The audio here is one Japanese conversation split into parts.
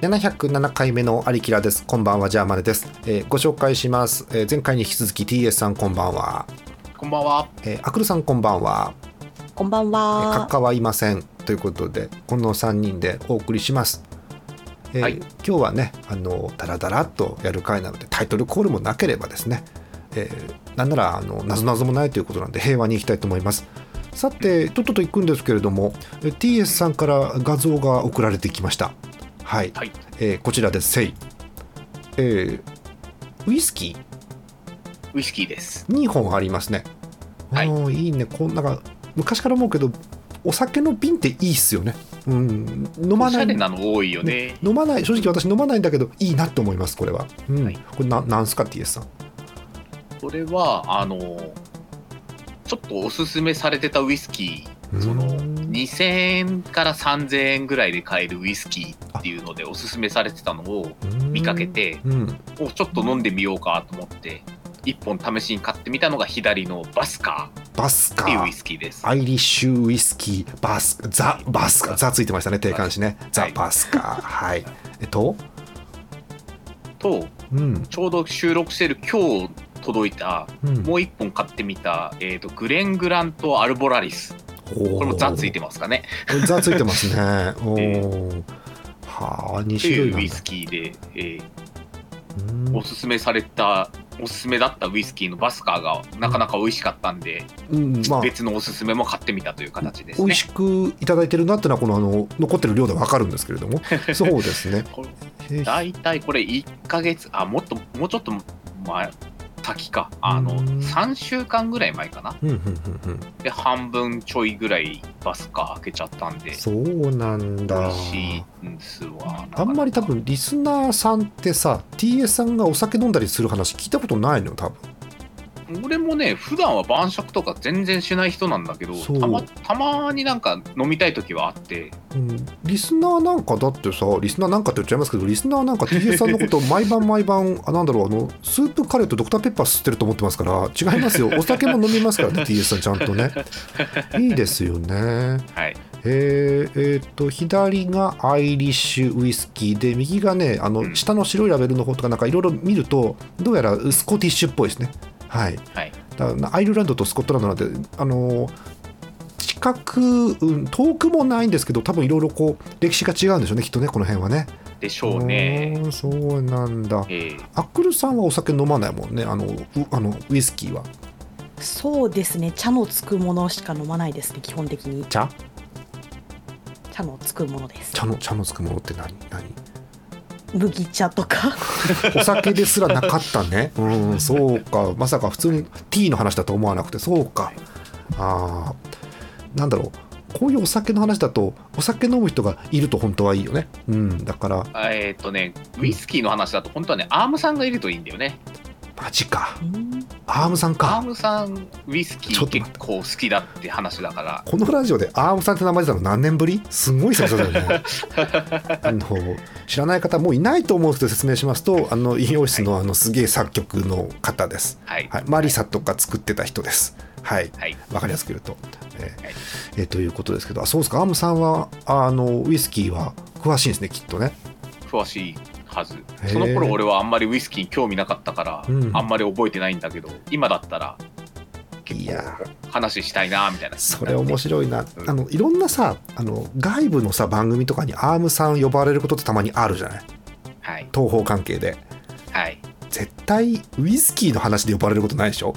707回目のアリキラです。こんばんは、ジャーマネです。えーご紹介します、えー前回に引き続き TS さんこんばんは。こんばんは。えーアクルさんこんばんは。こんばんえーは。閣下はいません。ということで、この3人でお送りします。えーはい今日はね、あの、ダラダラっとやる回なので、タイトルコールもなければですね、えーなんなら、あの、なぞなぞもないということなんで、平和にいきたいと思います。さて、とっとと行くんですけれども、えー TS さんから画像が送られてきました。はい。はい。えーこちらです。せい。えーウイスキウイスキーです。ー2本ありますね。はいいいね。こんか昔から思うけど、お酒の瓶っていいっすよね。うん、飲まないおしゃれ。なの多いよね。飲まない正直私飲まないんだけどいいなと思いますこれは、うんはいこれななんすか？TS さんこれは、あの、ちょっとおすすめされてたウイスキー、その、うん2000円から3000円ぐらいで買えるウイスキーっていうのでおすすめされてたのを見かけて、うん。おちょっと飲んでみようかと思って、1本試しに買ってみたのが左のバスカバスカー。っていうウイースキーです。アイリッシュウイスキー。バスザバスカー。ザついてましたね定冠詞ね、ザはい。バスカー。はい。えっと？と、うん。ちょうど収録してる今日届いた、うん。もう1本買ってみた、えー、とグレン・グラント・アルボラリス。ここれもザついてますかね。ザついてますね。おえーはあ2って種類ウイスキーで、えーうん。おすすめされたおすすめだったウイスキーのバスカーがなかなか美味しかったんで、うんまあ。別のおすすめも買ってみたという形ですね。美味。しくいただいてるなってのはこのあの残ってる量でわかるんですけれども。そうですね。大体これ1ヶ月あもっともうちょっと前先か。あのうん。3週間ぐらい前かな。うんうんうんうん。で半分ちょいぐらいバスカー開けちゃったんで。そうなん美だ。味しいんですわ。あんまり多分リスナーさんってさ TS さんがお酒飲んだりする話聞いたことないのよ多分俺もね普段は晩酌とか全然しない人なんだけどたまたまになんか飲みたい時はあって。うん。リスナーなんかだってさリスナーなんかって言っちゃいますけどリスナーなんか TS さんのことを毎晩毎晩あなんだろうあのスープカレーとドクターペッパー吸ってると思ってますから違いますよ。お酒も飲みますからね TS さんちゃんとね。いいですよね。はい。えーえーと左がアイリッシュウイスキーで右がねあのうん。下の白いラベルの方とかなんかいろいろ見るとどうやらスコティッシュっぽいですねはい。はい。だアイルランドとスコットランドなんであの近く、うん、遠くもないんですけど多分いろいろこう歴史が違うんでしょうねきっとねこの辺はね。でしょうね。うんそうなんだ。えーアックルさんはお酒飲まないもんねあのうあのウイスキーは。そうですね。茶のつくものしか飲まないですね。基本的に。茶？茶のつくものです。茶の茶のつくものって何？何？麦茶とか。お酒ですらなかったね。うん、そうか。まさか普通にティーの話だと思わなくて、そうか。ああ、なんだろう。こういうお酒の話だと、お酒飲む人がいると本当はいいよね。うん、だから、あえっ、とね、ウイスキーの話だと、本当はね、アームさんがいるといいんだよね。マジか。うんアームさんアーか。ムさん、ウイスキーちょっと待って結構好きだって話だから、このラジオでアームさんって名前出たの何年ぶり？すごい久々だよね。あの知らない方もういないと思うんですけど説明しますと、あの、イオシスのあのすげえ作曲の方です。はい。はい、マリサとか作ってた人です。はい。はい。わかりやすく言うと。えーはいえーということですけど、あそうですか、アームさんはあのウイスキーは詳しいんですね、きっとね。詳しいはず。その頃俺はあんまりウイスキーに興味なかったから、うんあんまり覚えてないんだけど、今だったら、いや話したいな、みたいな。それ面白いな、うんあのいろんなさあの外部のさ番組とかにアームさん呼ばれることってたまにあるじゃない？はい。東方関係ではい。絶対ウイスキーの話で呼ばれることないでしょ？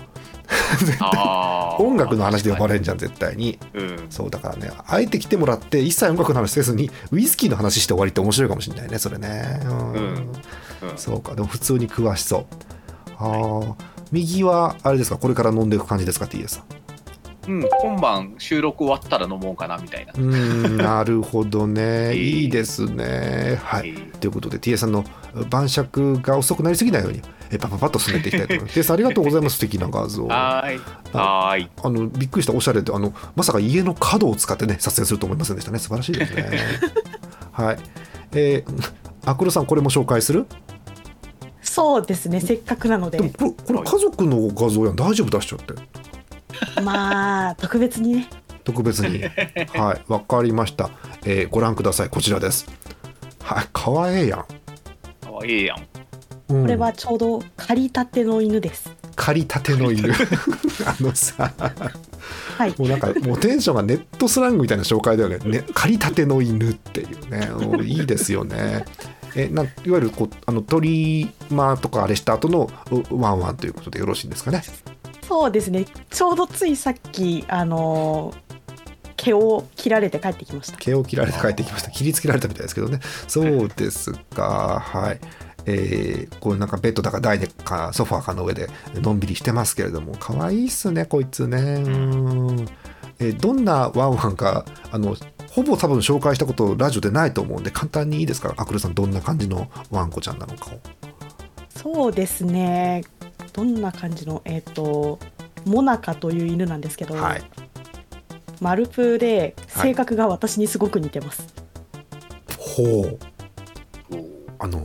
あー。音楽の話で呼ばれるんじゃん絶対に。うん。そうだからねあえて来てもらって一切音楽の話せずにウイスキーの話して終わりって面白いかもしれないねそれね。うん。うん。うん。そうか。でも普通に詳しそう。ああ右はあれですかこれから飲んでいく感じですか TS さん。うん、今晩収録終わったら飲もうかな、みたいな。うーん。なるほどね。えー。いいですね。はい。えー。ということで TS さんの晩酌が遅くなりすぎないようにえパパパッと進めていきたいと思います。さんありがとうございます。素敵な画像はーい。はーい。あのびっくりしたおしゃれであのまさか家の角を使ってね撮影すると思いませんでしたね。素晴らしいですね。はい。えー、アクロさんこれも紹介する？そうですね。せっかくなので、でもこれこれ家族の画像やん。大丈夫出しちゃって。まあ特別にね。特別に。はい。わかりました、えーご覧ください。こちらです。はい。かわええやん、かわいいやん。うん。これはちょうど借りたての犬です。借りたての犬。あのさはい。もうなんかもうテンションがネットスラングみたいな紹介だよね。ね借りたての犬っていうね。いいですよね。えなんいわゆるこうあの鳥間とかあれした後のうワンワンということでよろしいんですかね？そうですね。ちょうどついさっき、あのー毛を切られて帰ってきました。毛を切られて帰ってきました。切りつけられたみたいですけどね。そうですか。はいえーこうなんかベッドだか台でかソファーかの上でのんびりしてますけれども可愛いっすねこいつね。うん、えーどんなワンワンかあのほぼ多分紹介したことラジオでないと思うんで簡単にいいですか？アクルさんどんな感じのワンコちゃんなのかを。そうですね。どんな感じの、えっ、と、モナカという犬なんですけど、はい。マルプーではい。性格が私にすごく似てます。ほう。あの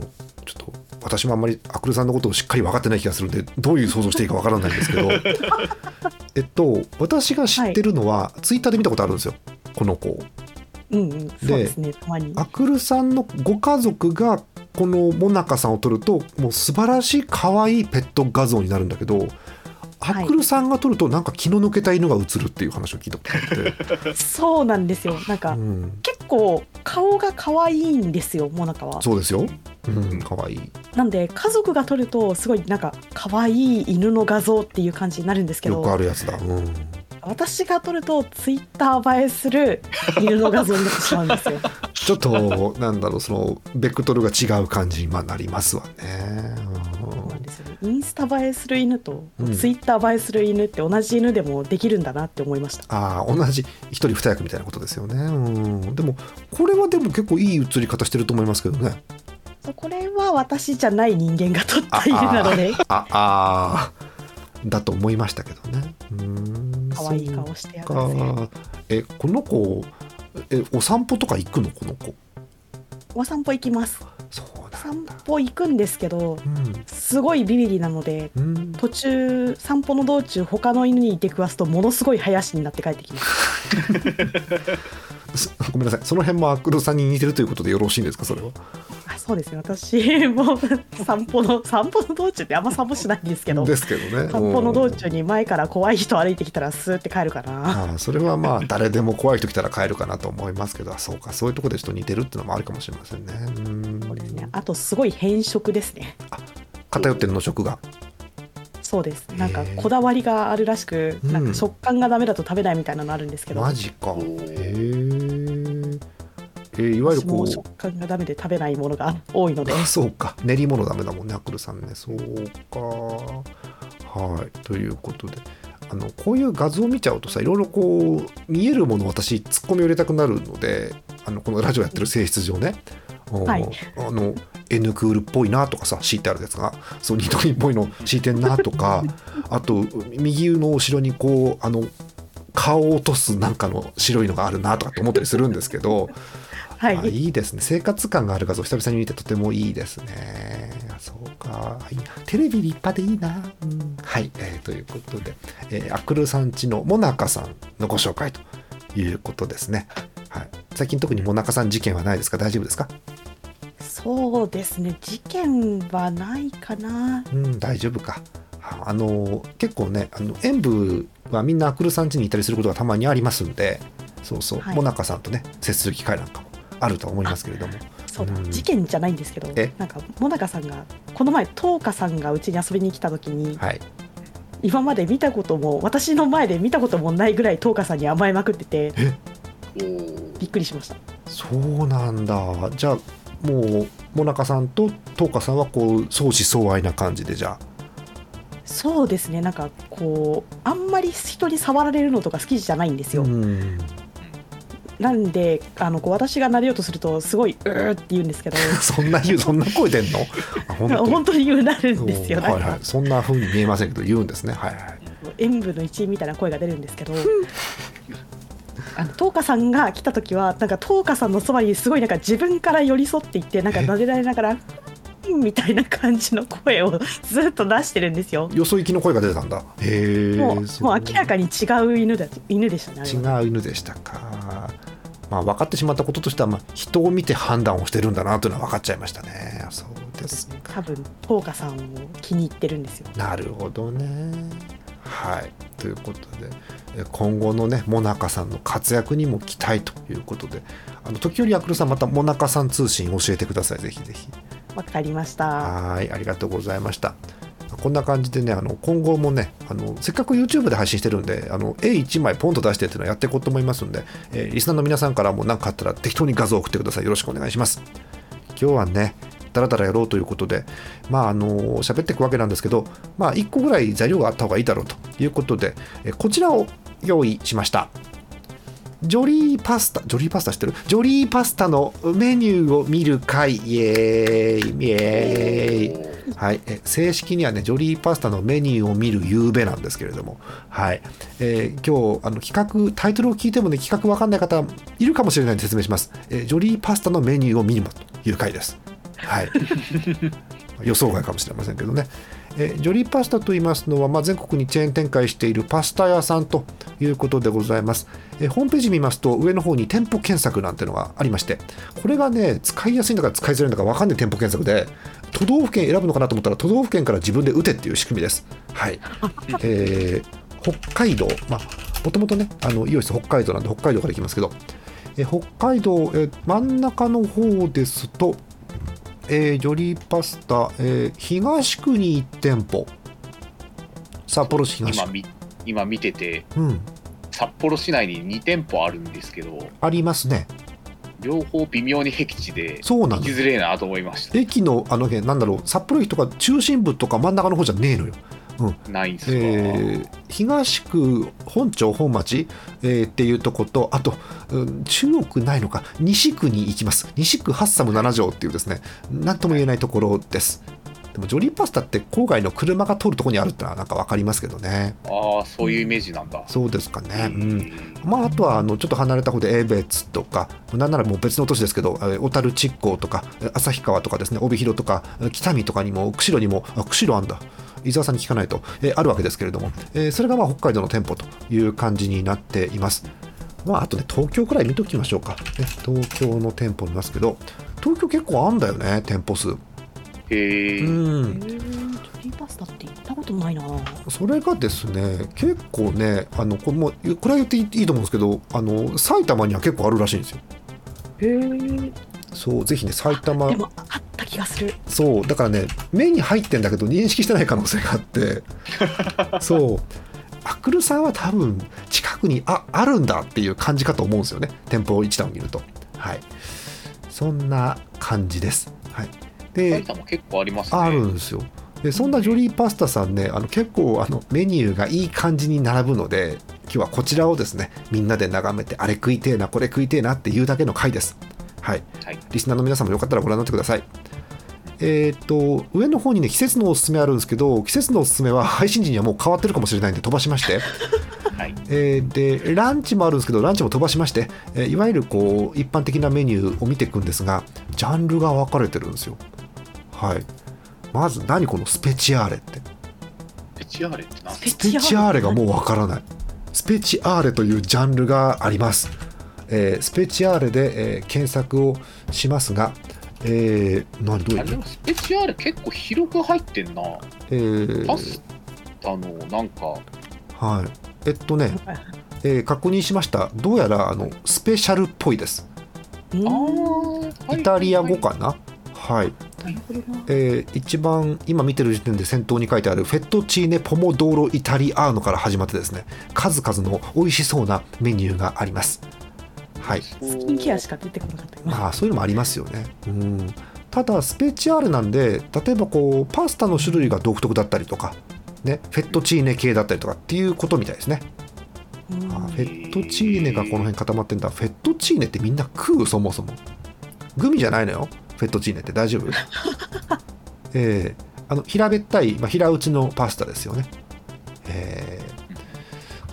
私もあんまりアクルさんのことをしっかり分かってない気がするんでどういう想像していいか分からないんですけど。えっと私が知ってるのは、ツイッターで見たことあるんですよ。この子うんうん、そうですね。アクルさんのご家族がこのモナカさんを撮るともう素晴らしい可愛いペット画像になるんだけどアはい。クルさんが撮るとなんか気の抜けた犬が映るっていう話を聞いたことがあって、そうなんですよ。なんか、うん、結構顔が可愛いんですよ、モナカは。そうですよ、うん、可愛い。なんで家族が撮るとすごいなんか可愛い犬の画像っていう感じになるんですけよくあどるやつだ、うん、私が撮るとツイッター映えする犬の画像になってしまうんですよ。ちょっとなんだろうそのベクトルが違う感じにまあなりますわね、そうなんインスタ映えする犬とうん。ツイッター映えする犬って同じ犬でもできるんだなって思いました。ああ同じ一人二役みたいなことですよね、うん、でもこれはでも結構いい映り方してると思いますけどねこれは私じゃない人間が撮った犬なのでああー。だと思いましたけどね。うん。可愛い顔してやそがっか。えこの子えお散歩とか行くのこの子？お散歩行きます。散だ。歩行くんですけどすごいビビリなのでうん、うん、途中散歩の道中他の犬に出くわすとものすごい早足になって帰ってきますす。ごめんなさい。その辺もアクロさんに似てるということでよろしいんですかそれは？あそうですね私も散歩の散歩の道中ってあんま散歩しないんですけどですけどね。散歩の道うん中に前から怖い人歩いてきたらスーって帰るかな。ああそれはまあ誰でも怖い人来たら帰るかなと思いますけどあそうかそういうところでちょっと似てるっていうのもあるかもしれませんね。うん。そうですね。あとすごい変色ですね。偏ってるの食が？そうです。なんかこだわりがあるらしくうんなん。か食感がダメだと食べないみたいなのあるんですけど、マジか。へおええーいわゆるこう食感がダメで食べないものが多いので。あそうか。練り物ダメだもんねアクルさんね。そうか。はい。ということで。あのこういう画像を見ちゃうとさいろいろこう見えるもの私ツッコミを入れたくなるのであのこのラジオやってる性質上ね、はい。あの N クールっぽいなとかさ敷いてあるやつが。そうニトリっぽいの敷いてんなとか。あと右の後ろにこうあの顔を落とすなんかの白いのがあるなとかって思ったりするんですけどはい、あいいですね。生活感がある画像久々に見てとてもいいですね。そうか。テレビ立派でいいな、うんはい、えーということで、えーアクルさんちのモナカさんのご紹介ということですね、はい、最近特にモナカさん事件はないですか？大丈夫ですか？そうですね。事件はないかな。うん大丈夫か。ああの結構ねあの演舞はみんなアクルさん家にいたりすることがたまにありますんでそうそう、はい。モナカさんとね接する機会なんかもあると思いますけれども。そうだ、うん。事件じゃないんですけどえ？なんかモナカさんがこの前トーカさんがうちに遊びに来た時にはい。今まで見たことも私の前で見たこともないぐらいトーカさんに甘えまくっててーびっくりしました。そうなんだ。じゃあもうモナカさんとトーカさんはこう相思相愛な感じでじゃあ。そうですね。なんかこうあんまり人に触られるのとか好きじゃないんですよ、うんなんであのこう私が撫でようとするとすごいうーって言うんですけど そんな言う そんな声出んの？あ本当本当に言うなるんですよ、はいはい、そんな風に見えませんけど言うんですね。はいはい。演舞の一員みたいな声が出るんですけどあのトーカさんが来た時はなんかトーカさんのそばにすごいなんか自分から寄り添っていってなんか撫でられながらうんみたいな感じの声をずっと出してるんですよ。よそ行きの声が出てたんだへえもうもう明らかに違う犬だ犬でしたね。違う犬でしたかまあ、分かってしまったこととしては、まあ、人を見て判断をしてるんだなというのは分かっちゃいましたね。そうです多分東花さんを気に入ってるんですよなるほどね。はいということでえ今後のねモナカさんの活躍にも期待ということであの時折ヤクルさんまたモナカさん通信教えてくださいぜひぜひ。わかりました。はいありがとうございました。こんな感じでねあの今後もねあのせっかく YouTube で配信してるんであの絵1枚ポンと出してっていうのをやっていこうと思いますんで、えーリスナーの皆さんからも何かあったら適当に画像送ってください。よろしくお願いします。今日はねだらだらやろうということでまああの喋っていくわけなんですけどまあ1個ぐらい材料があった方がいいだろうということで、えこちらを用意しました。ジョリーパスタ、ジョリーパスタ知ってる？ジョリーパスタのメニューを見る会、イエーイ、イエーイ。はい、え正式にはね、ジョリーパスタのメニューを見る夕べなんですけれども、はい、えー今日あの企画、タイトルを聞いてもね、企画わかんない方いるかもしれないので説明します。えージョリーパスタのメニューを見るという回です。はい。予想外かもしれませんけどね。えジョリーパスタと言いますのは、まあ、全国にチェーン展開しているパスタ屋さんということでございます。えホームページ見ますと、上の方に店舗検索なんてのがありまして、これがね、使いやすいんだか使いづらいんだか分かんない店舗検索で、都道府県選ぶのかなと思ったら、都道府県から自分で打てっていう仕組みです。はい。えー北海道、まあ、もともとね、あのイオシス北海道なんで北海道から行きますけど、え北海道、え真ん中の方ですと、えージョリーパスタ、えー東区に1店舗、札幌市東区、今み今見ててうん、札幌市内に2店舗あるんですけどありますね。両方微妙に僻地でそうなん。行きづれえなと思いました駅のあの辺、なんだろう、札幌駅とか中心部とか真ん中の方じゃねえのよ。ないんすわ、えー東区本町本町、えーっていうとことあと、うん中央区ないのか？西区に行きます。西区ハッサム7条っていうですね何とも言えないところですでもジョリーパスタって郊外の車が通るところにあるってのはなんか分かりますけどね。ああそういうイメージなんだ、そうですかね、うん。うん。まあ、あとはあのちょっと離れた方で江別とか、なんならもう別の都市ですけど、えー小樽築港とか、えー旭川とかですね、帯広とか、えー北見とかにも、釧路にも、あ釧路あんだ、伊沢さんに聞かないと、えーあるわけですけれども、えーそれがまあ北海道の店舗という感じになっています。まあ、あとね、東京くらい見ときましょうか。ね、東京の店舗見ますけど、東京結構あんだよね、店舗数。へえ、うん。パスタって行ったことないな。それがですね結構ねあのこれもこれは言っていいと思うんですけどあの埼玉には結構あるらしいんですよ。へえそうぜひね埼玉。でもあった気がする。そうだからね目に入ってんだけど認識してない可能性があって。そう。アクルさんは多分近くにああるんだっていう感じかと思うんですよね。店舗一覧を見ると。はい。そんな感じです。はいで埼玉結構ありますね。あるんですよ。でそんなジョリーパスタさんねあの結構あのメニューがいい感じに並ぶので今日はこちらをですねみんなで眺めてあれ食いてえなこれ食いてえなっていうだけの回です。はい。はい。リスナーの皆さんもよかったらご覧になってください。えっ、と上の方にね季節のおすすめあるんですけど季節のおすすめは配信時にはもう変わってるかもしれないんで飛ばしまして。はい。えーでランチもあるんですけどランチも飛ばしまして、えーいわゆるこう一般的なメニューを見ていくんですがジャンルが分かれてるんですよはい。まず何このスペチアーレって？ペチアーレって何？スペチアーレがもう分からない。スペチアーレというジャンルがあります、えースペチアーレで、えー検索をしますがえー、何どういうスペチアーレ結構広く入ってんな。えーパスタのなんか。はい。えっとね、えー確認しました。どうやらあのスペシャルっぽいです。イタリア語かかな？はいえー一番今見てる時点で先頭に書いてあるフェットチーネポモドーロイタリアーノから始まってですね数々の美味しそうなメニューがあります。はい。スキンケアしか出てこなかったあそういうのもありますよね。うん。ただスペチアーレなんで例えばこうパスタの種類が独特だったりとかねフェットチーネ系だったりとかっていうことみたいですね。うんあフェットチーネがこの辺固まってんだ。フェットチーネってみんな食う？そもそも。グミじゃないのよフェットチーネって大丈夫？えーあの平べったい、まあ、平打ちのパスタですよね。えー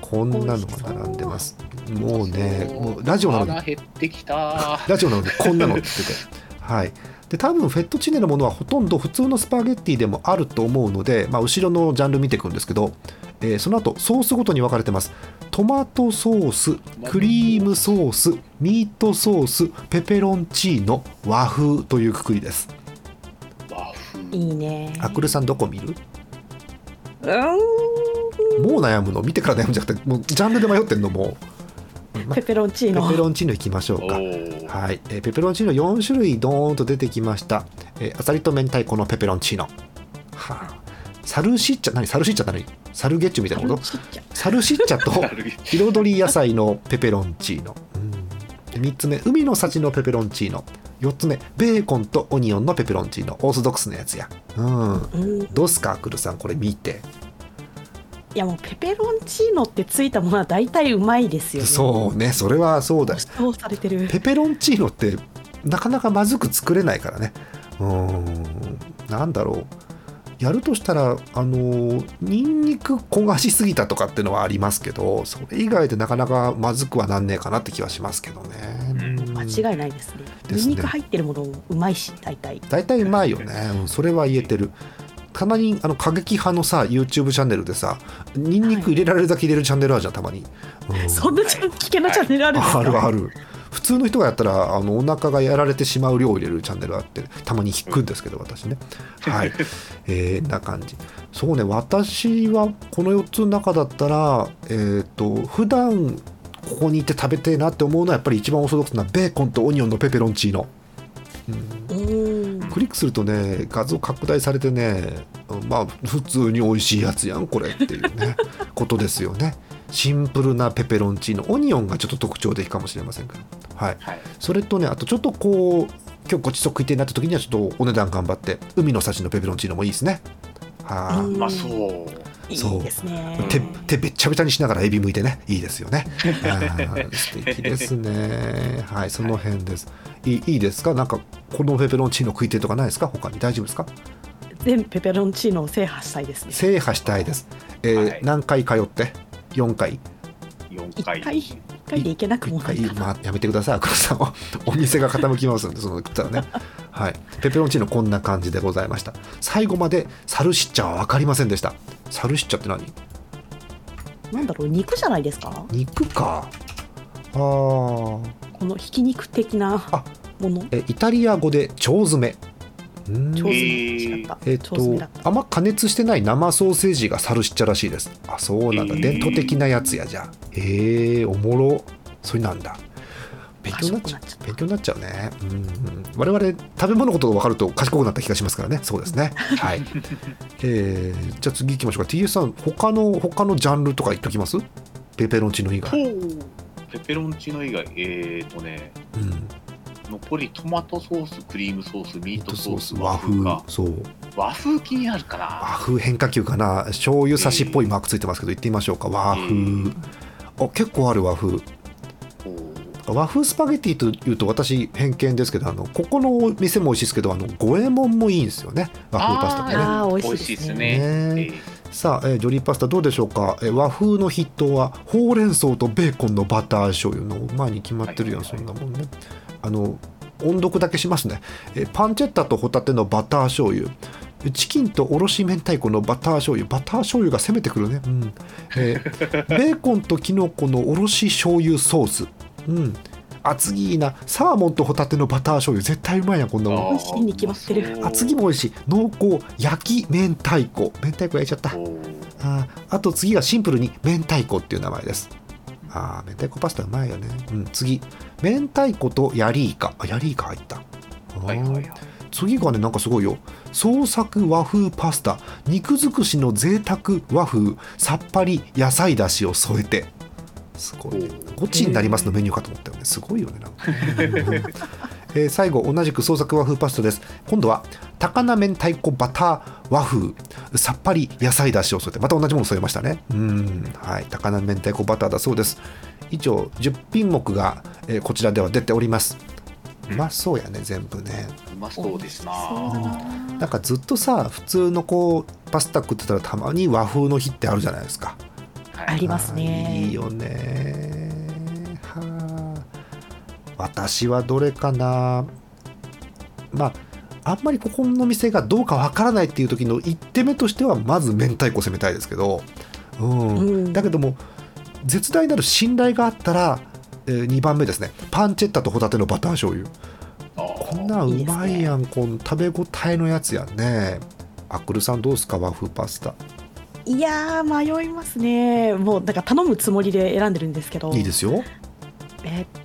こんなのが並んでます。もうねもうラジオなので腹減ってきた。ラジオなのでこんなのって言ってて。はい。で多分フェットチーネのものはほとんど普通のスパゲッティでもあると思うので、まあ、後ろのジャンル見ていくんですけどえーその後ソースごとに分かれてます。トマトソースクリームソースミートソースペペロンチーノ和風というくくりです。いいね。アクルさんどこ見る？うもう悩むの見てから悩むんじゃなくてもうジャンルで迷ってんのもう、まペペロンチーペノ。ペロンチーノいきましょうおかー。はい、えーペペロンチーノ4種類ドーンと出てきました、えーアサリと明太子のペペロンチーノ。はあ。サルシッチャ何？サルシッチャって何？サルゲッチュみたいなこと？サルシッチャと彩り野菜のペペロンチーノ、うん、3つ目。海の幸のペペロンチーノ。4つ目。ベーコンとオニオンのペペロンチーノ。オーソドックスなやつや。うん。うん。どうすかアクルさん？これ見て。いやもうペペロンチーノってついたものは大体うまいですよね。そうね。それはそうだよ。そうされてる。ペペロンチーノってなかなかまずく作れないからね。うーん。なんだろうやるとしたらあのニンニク焦がしすぎたとかっていうのはありますけどそれ以外でなかなかまずくはなんねえかなって気はしますけどね、うん。間違いないですね。ですね。ニンニク入ってるものうまいし大体。大体うまいよね、うんそれは言えてる。たまにあの過激派のさ YouTube チャンネルでさニンニク入れられるだけ入れるチャンネルあるじゃんたまに、うん。そんなちゃん危険なチャンネルあるんですか？あるある普通の人がやったらあのお腹がやられてしまう量を入れるチャンネルあってたまに引くんですけど私ね。はい。えー、な感じ。そうね私はこの4つの中だったらえっ、と普段ここにいて食べてえなって思うのはやっぱり一番オーソドックスなベーコンとオニオンのペペロンチーノ、うん。うん。クリックするとね画像拡大されてねまあ普通に美味しいやつやんこれっていうねことですよねシンプルなペペロンチーノオニオンがちょっと特徴的かもしれませんけどはい。はい。それとねあとちょっとこう今日ごちそう食いてえなった時にはちょっとお値段頑張って海の幸のペペロンチーノもいいですね。はあ、そういそう。いですね。手手べっちゃべちゃにしながらエビ剥いてね。いいですよね。素敵ですね。はいその辺です。いいいいですか？なんかこのペペロンチーノ食いてえとかないですか？他に大丈夫ですか？全ペペロンチーノを制覇したいですね。制覇したいです、えーはい。何回通って？4回。4一回回一回でいけなくも1ないかな回まあ、やめてください黒さん。は お店が傾きますんでその食ったらね。はい。ペペロンチーノこんな感じでございました。最後までサルシッチャは分かりませんでした。サルシッチャって何？なんだろう肉じゃないですか？肉か。あー。このひき肉的なあ。もの。えイタリア語で腸詰め。うん腸詰めへー違った。えっとあんま加熱してない生ソーセージがサルシッチャらしいです。あそうなんだ、伝統的なやつやじゃあ。へえおもろ。それなんだ。勉強になっちゃう。勉強になっちゃうね。うん、うん、我々食べ物のことが分かると賢くなった気がしますからね。そうですね。はい。えー、じゃあ次行きましょうか。TS さん他の他のジャンルとか言っときます？ペペロンチーノ以外、ほう。ペペロンチーノ以外。えーとね。うん、残りトマトソースクリームソースミートソース和風か。そう。和風気になるかな。和風変化球かな。醤油差しっぽいマークついてますけど言ってみましょうか。和風、あ結構ある和風。和風スパゲティというと私偏見ですけどあのここの店も美味しいですけどあの五右衛門もいいんですよね。和風パスタってね。あー美美味味しいでね。しいですすね。ね。えさあ、えージョリーパスタどうでしょうか、えー和風の筆頭はほうれん草とベーコンのバター醤油の前に決まってるやん、はいはいはい。そんなもんねあの音読だけしますね、えーパンチェッタとホタテのバター醤油。チキンとおろし明太子のバター醤油。バター醤油が攻めてくるね、うん。えー ベーコンとキノコのおろし醤油ソース。うん。厚木いいなサーモンとホタテのバター醤油。絶対うまいやんこんなもん。美味しいに決まってる。厚木も美味しい。濃厚焼き明太子。明太子焼いちゃった。あー。あと次がシンプルに明太子っていう名前です。あー明太子パスタうまいよね、うん、次明太子とヤリイカ。あヤリイカ入った。はいはいはい。次がねなんかすごいよ。創作和風パスタ。肉尽くしの贅沢和風。さっぱり野菜だしを添えて。すごいね。ゴチになりますのメニューかと思ったよね。すごいよねなんか。えー最後同じく創作和風パスタです。今度は高菜明太子バター和風。さっぱり野菜だしを添えて。また同じもの添えましたね。うん。はい。高菜明太子バターだそうです。以上10品目が、えーこちらでは出ております。うまそうやね全部ね。うまそうですな。ななんかずっとさ普通のこうパスタ食ってたらたまに和風の日ってあるじゃないですか。はい。ありますね。いいよね。はあ私はどれかな。まああんまりここの店がどうかわからないっていう時の1手目としてはまず明太子攻めたいですけど。うん。うん。だけども絶大なる信頼があったら、え2番目ですね。パンチェッタとホタテのバター醤油。こんなんうまいやんこの食べ応えのやつやんね。アックルさんどうですか和風パスタ。いやー迷いますね。もうなんか頼むつもりで選んでるんですけど。いいですよ。えー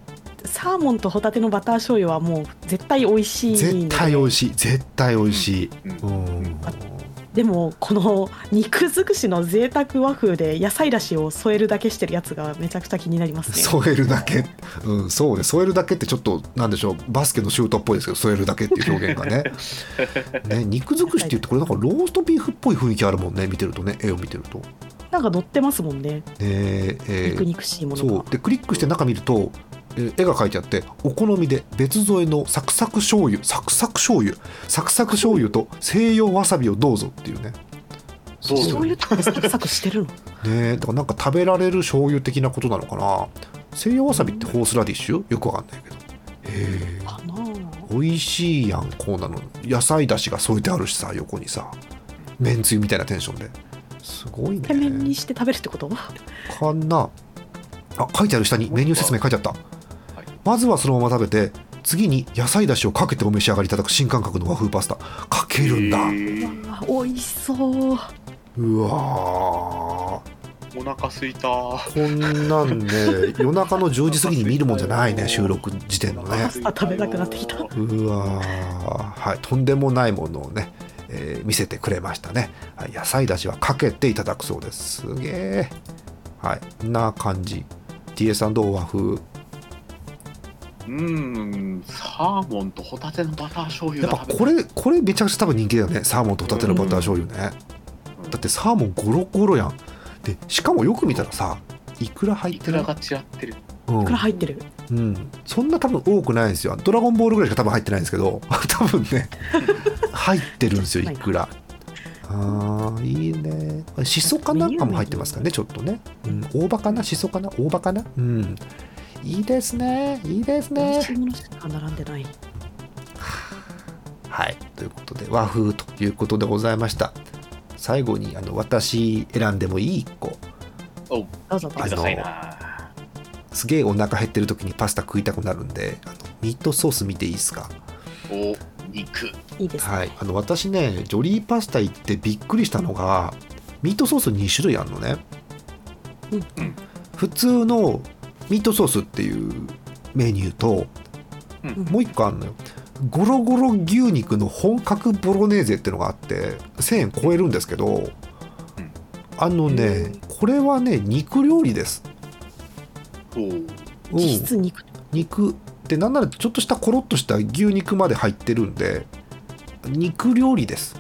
サーモンとホタテのバター醤油はもう絶対美味しい絶対美味しい。絶対美味しい、うん。うんでもこの肉尽くしの贅沢和風で野菜だしを添えるだけしてるやつがめちゃくちゃ気になりますね。添えるだけ、うん、そうね。添えるだけってちょっとなんでしょうバスケのシュートっぽいですけど添えるだけっていう表現がね。ね肉尽くしって言ってこれなんかローストビーフっぽい雰囲気あるもんね見てるとね。絵を見てると。ねなんか乗ってますもんねえー。肉肉しいものが。そう。でクリックして中見ると、えー絵が描いてあってお好みで別添えのサクサク醤油サクサク醤油サクサク醤油と西洋わさびをどうぞっていうね。どう。ぞ醤油ってサクサクしてるの？ねだからなんか食べられる醤油的なことなのかな。西洋わさびってホースラディッシュ？よくわかんないけど。へえ。かな美味しいやんこうなの。野菜だしが添えてあるしさ横にさ。めんつゆみたいなテンションで。すごいね。手麺にして食べるってこと？かな。あ書いてある下にメニュー説明書いてあった、いまずはそのまま食べて次に野菜だしをかけてお召し上がりいただく新感覚の和風パスタ。かけるんだ。美味しそう。うわー。お腹すいた。こんなんね夜中の10時過ぎに見るもんじゃないね 収録時点のね。パスタ食べたくなってきた。うわー。はいとんでもないものをね、えー見せてくれましたね。はい野菜だしはかけていただくそうです。すげえはいこんな感じ。TA さんどう和風うんサーモンとホタテのバター醤油やっが食べぱこれこれめちゃくちゃ多分人気だよね。サーモンとホタテのバター醤油ね、だってサーモンゴロゴロやん。でしかもよく見たらさいくら入ってる？いくらがちらってる。うん。いくら入ってる？うん、そんな多分多くないんですよ。ドラゴンボールぐらいしか多分入ってないんですけど。多分ね。入ってるんですよいくら。あーいいね。しそかなんかも入ってますかねちょっとね、うん、大葉かな？しそかな？大葉かな？うんいいですね。いいです美ね。味しいものしか並んでないはい。ということで和風ということでございました。最後にあの私選んでもいい1個。おどうぞ。どうぞすげえお腹減ってる時にパスタ食いたくなるんであのミートソース見ていいですか？お肉。いいですね、はい、あの私ねジョリーパスタ行ってびっくりしたのがミートソース2種類あるのね、うん。うん。普通のミートソースっていうメニューと、うん。もう一個あるのよ。ゴロゴロ牛肉の本格ボロネーゼっていうのがあって1000円超えるんですけど、あのねこれはね肉料理です、おうん。実質肉。肉。でなんならちょっとしたコロッとした牛肉まで入ってるんで肉料理です。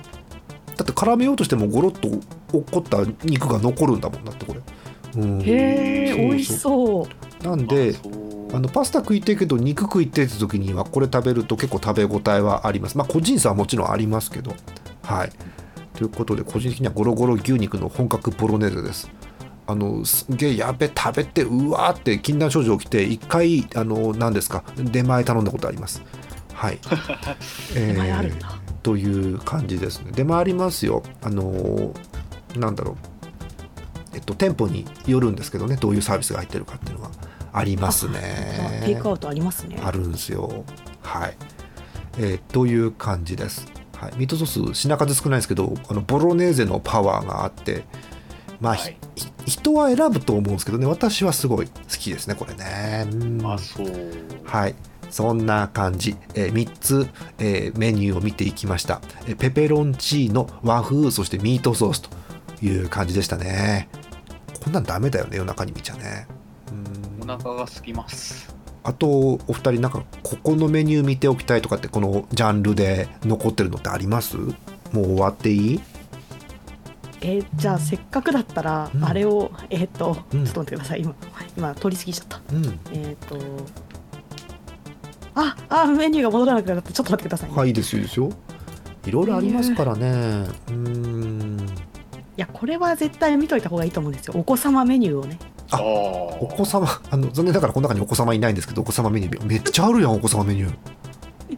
だって絡めようとしてもゴロッと落っこった肉が残るんだもんだってこれ、うん、へえ美味しそうなんであのパスタ食いてるけど肉食いてる時にはこれ食べると結構食べ応えはあります。まあ個人差はもちろんありますけど。はい。ということで個人的にはゴロゴロ牛肉の本格ボロネーゼです。あのすんげえやべ食べてうわーって禁断症状起きて一回あの何ですか出前頼んだことあります。はい、え出前あるんだ。という感じですね。出回りますよ。あのーなんだろう。えっと店舗によるんですけどねどういうサービスが入ってるかっていうのはありますね。テイクアウトありますね。あるんですよ。はい、えーという感じです、はい、ミートソース品数少ないですけどあのボロネーゼのパワーがあってまあ、ひはい。ひ人は選ぶと思うんですけどね私はすごい好きですねこれね。うん。あそう。はい。そんな感じ、え3つ、えーメニューを見ていきました。えペペロンチーノ和風そしてミートソースという感じでしたね。こんなんダメだよね夜中に見ちゃね腹が空きます。あとお二人なんかここのメニュー見ておきたいとかってこのジャンルで残ってるのってあります？もう終わっていい？えーじゃあせっかくだったら、うん。あれをえっ、と、うん。ちょっと待ってください。今今取りすぎちゃった。うん。えっ、とああメニューが戻らなくなってちょっと待ってください、ね。はいいいですよいいですよ。いろいろありますからね。うーんやこれは絶対見といた方がいいと思うんですよ。お子様メニューをねああお子様あの残念ながらこの中にお子様いないんですけどお子様メニューめっちゃあるやんお子様メニュー。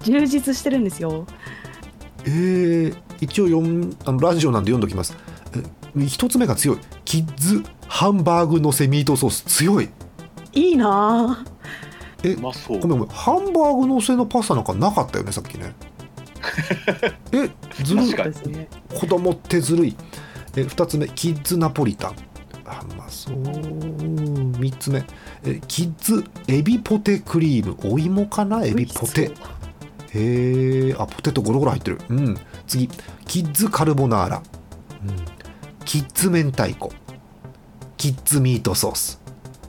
充実してるんですよ。えー、一応読んあのラジオなんで読んどきます。え一つ目が強い。キッズハンバーグのせミートソース強い。いいなえうまそう。ごめんごめん。ハンバーグのせのパスタなんかなかったよねさっきね。えずるい。子供ってずるい。え2つ目キッズナポリタンあうまそう3つ目。えキッズエビポテクリーム。お芋かな？エビポテ。へえあポテトゴロゴロ入ってる。うん。次。キッズカルボナーラ、うん、キッズ明太子。キッズミートソース。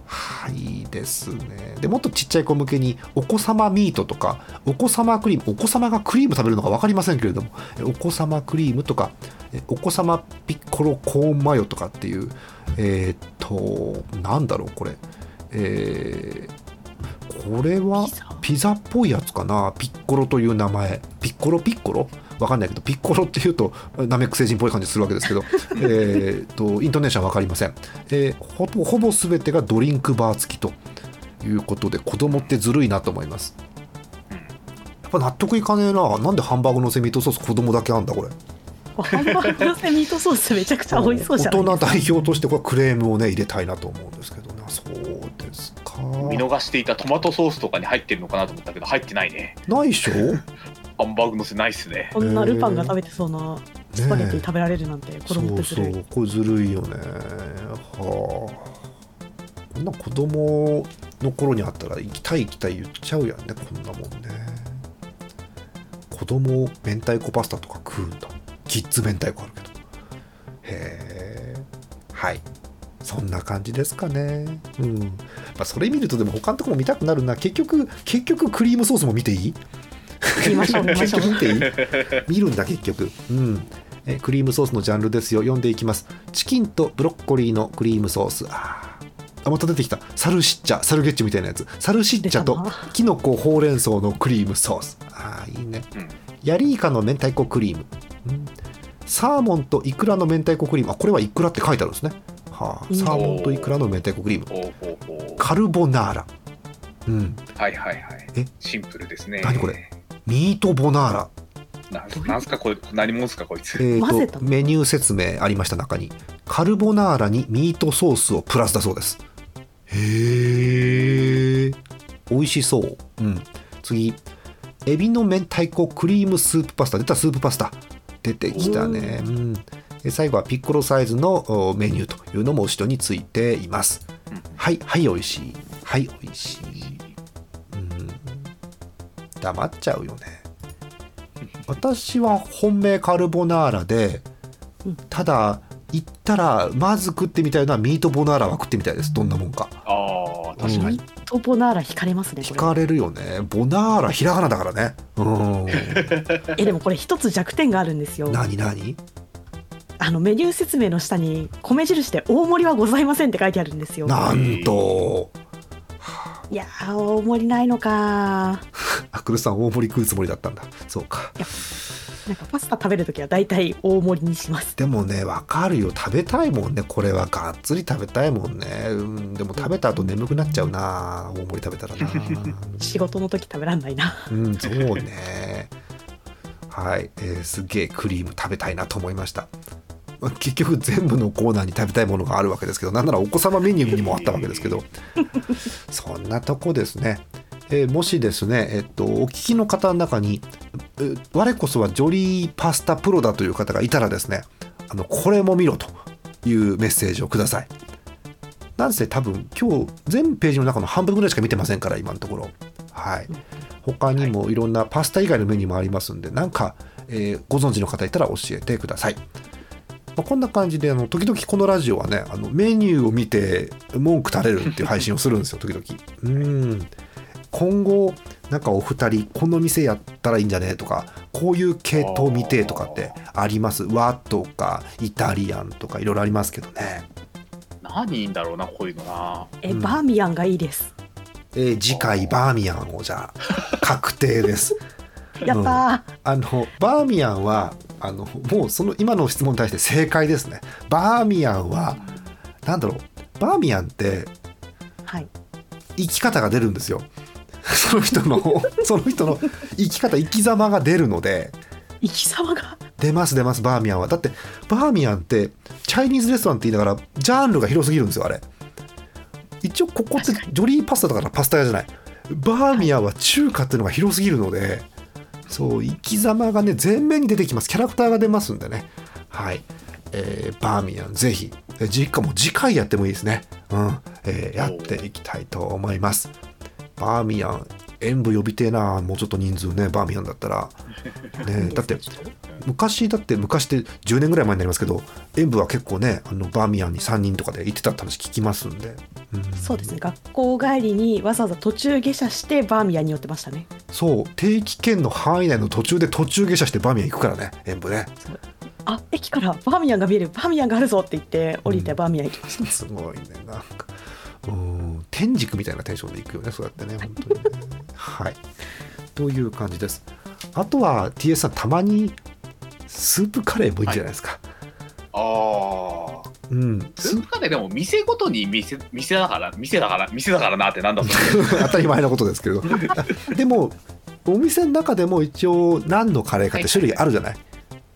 はいいですね。でもっとちっちゃい子向けにお子様ミートとかお子様クリームお子様がクリーム食べるのか分かりませんけれどもえお子様クリームとかえお子様ピッコロコーンマヨとかっていうえーっとなんだろうこれ。えーこれはピザ？っぽいやつかな。ピッコロという名前。ピッコロピッコロ？わかんないけどピッコロっていうとナメック星人っぽい感じするわけですけど。えーとイントネーションわかりません、えーほぼほぼ全てがドリンクバー付きということで子供ってずるいなと思います。うん。やっぱ納得いかねえな。なんでハンバーグのせミートソース子供だけあんだこれハンバーグのせミートソースめちゃくちゃ美味しそうじゃない大ですか。人代表としてこれクレームをね入れたいなと思うんですけどねそうですか。見逃していたトマトソースとかに入ってるのかなと思ったけど入ってないね。ないっしょ？ハンバーグのせないっすね。こんなルパンが食べてそうなスパゲティ食べられるなんて子供ってずるいそう。そうこれずるいよね。はあ。こんな子供の頃にあったら行きたい行きたい言っちゃうやんね。こんなもんね。子供明太子パスタとか食うんだキッズ明太子あるけど。へえはい。そんな感じですかね。うん。まあそれ見るとでも他のとこも見たくなるな。結局結局クリームソースも見ていい？見ましょう見ましょう。結局見ていい？見るんだ結局。うん。えクリームソースのジャンルですよ。読んでいきます。チキンとブロッコリーのクリームソース。あー。あまた出てきた。サルシッチャサルゲッチュみたいなやつ。サルシッチャとキノコほうれん草のクリームソース。あーいいね。うん。ヤリイカの明太子クリーム、うんサーモンとイクラの明太子クリーム。あこれはイクラって書いてあるんですね。はあ、うん。サーモンとイクラの明太子クリーム。カルボナーラ。うん。はいはいはい。え？シンプルですね。何これ？ミートボナーラ。なんなんすかこれ何者すかこいつ？えーとメニュー説明ありました中にカルボナーラにミートソースをプラスだそうです。へえ美味しそう。うん。次エビの明太子クリームスープパスタ。出たスープパスタ出てきたね。うん。で最後はピッコロサイズのおメニューというのも後ろについています。うん。はいはい美味しい。はい美味しい。うん。黙っちゃうよね。私は本命カルボナーラでうんただ行ったらまず食ってみたいのはミートボナーラは食ってみたいです。どんなもんか。ああ確かに、ミートボナーラ惹かれますねこれ惹かれるよね。ボナーラひらがなだからね。うん。えでもこれ一つ弱点があるんですよ。何何？あのメニュー説明の下に米印で大盛りはございませんって書いてあるんですよ。なんと。いやー大盛りないのかアクルさん大盛り食うつもりだったんだ。そうかなんかパスタ食べるときは大体大盛りにします。でもねわかるよ。食べたいもんねこれはがっつり食べたいもんね。うんでも食べた後眠くなっちゃうな大盛り食べたらな。仕事の時食べらんないな。うんそうね。はい、えーすげえクリーム食べたいなと思いました。まあ結局全部のコーナーに食べたいものがあるわけですけどなんならお子様メニューにもあったわけですけど。そんなとこですね、えーもしですね、えっと、お聞きの方の中にえー我こそはジョリーパスタプロだという方がいたらですねあのこれも見ろというメッセージをください。なんせ多分今日全ページの中の半分ぐらいしか見てませんから今のところ。はい。他にもい。ろんなパスタ以外のメニューもありますんでなんか、えーご存知の方いたら教えてください、まあこんな感じであの時々このラジオはねあのメニューを見て文句垂れるっていう配信をするんですよ時々。うん今後なんかお二人この店やったらいいんじゃねとかこういう系統見てとかってあります？和とかイタリアンとかいろいろありますけどね、何いいんだろうなこういうのな。え、うん。バーミヤンがいいです。えー次回バーミヤンをじゃあ確定です。やったー、あのバーミヤンはあのもうその今の質問に対して正解ですね。バーミヤンはなんだろう？バーミヤンってはい。生き方が出るんですよ その人のその人の生き方生き様が出るので生き様が？出ます出ますバーミヤンは。だってバーミヤンってチャイニーズレストランって言いながらジャンルが広すぎるんですよあれ。一応ここってジョリーパスタだからパスタ屋じゃない。バーミヤンは中華っていうのが広すぎるのでそう生き様がね前面に出てきます。キャラクターが出ますんでね。はい、えーバーミヤンぜひ。えー実家も次回やってもいいですね。うん、えーやっていきたいと思いますバーミヤン演舞呼びてえなもうちょっと人数ねバーミヤンだったら。ねだって昔だって昔って10年ぐらい前になりますけど演舞は結構ねあのバーミヤンに3人とかで行ってたって話聞きますんで、うん。そうですね。学校帰りにわざわざ途中下車してバーミヤンに寄ってましたね。そう。定期券の範囲内の途中で途中下車してバーミヤン行くからね演舞ね。あ駅からバーミヤンが見えるバーミヤンがあるぞって言って降りてバーミヤン行きました、すごいねなんかうん。天竺みたいなテンションで行くよねそうやってね本当にね。はい。という感じです。あとは TS さんたまにスープカレーもいいんじゃないですか、ああ。うん。スープカレーでも店ごとに店店だから店だから店だからなってなんだと 当たり前のことですけど。でもお店の中でも一応何のカレーかって種類あるじゃない、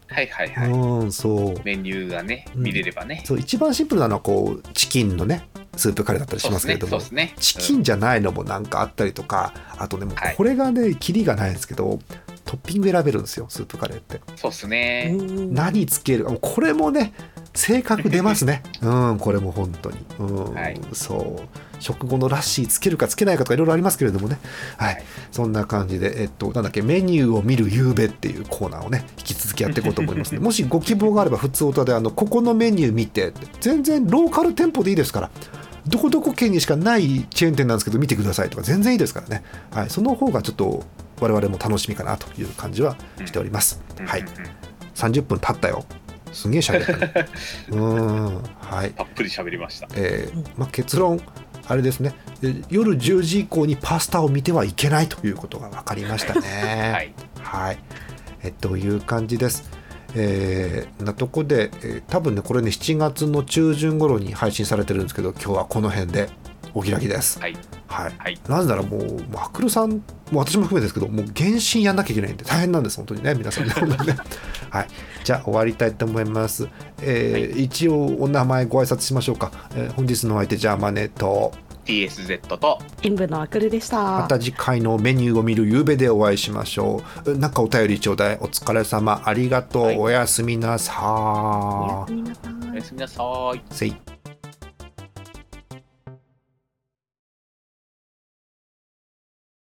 はいはいはい。うんそう。メニューがねうん。見れればね。そう一番シンプルなのはこうチキンのねスープカレーだったりしますけれども、そうですね。チキンじゃないのもなんかあったりとかあとねもうはい。これがねキリがないんですけどトッピング選べるんですよスープカレーって。うんそうですうね。ん。何つけるこれもね性格出ますね。うんこれも本当に。うん、はい。そう。食後のラッシーつけるかつけないかとかいろいろありますけれどもね。はい、はい。そんな感じでえっとなんだっけメニューを見る夕べっていうコーナーをね引き続きやっていこうと思いますので もしご希望があれば普通歌であのここのメニュー見て。全然ローカル店舗でいいですからどこどこ県にしかないチェーン店なんですけど見てくださいとか全然いいですからね、はい、その方がちょっと我々も楽しみかなという感じはしております、はいうんうんうん30分経ったよ。すげえ喋った。ね うーん。はい。たっぷり喋りました。えーまあ、結論あれですね。え夜10時以降にパスタを見てはいけないということが分かりましたね。はい。はい、えという感じです。えーなとこで、えー多分ねこれね7月の中旬頃に配信されてるんですけど今日はこの辺でお開きです。はい。はい、はい。なぜならもうマクルさんもう私も含めてですけどもう原神やんなきゃいけないんで大変なんです本当にね皆さんね はいじゃあ終わりたいと思います、えー一応お名前ご挨拶しましょうか、えー本日のお相手じゃあマネと TSZ と。演舞のアクルでした。また次回のメニューを見る夕べでお会いしましょう。なんかお便りちょうだいお疲れ様。ありがとう、はい。おやすみなさおやーすみなさい。おやすみなさい。せい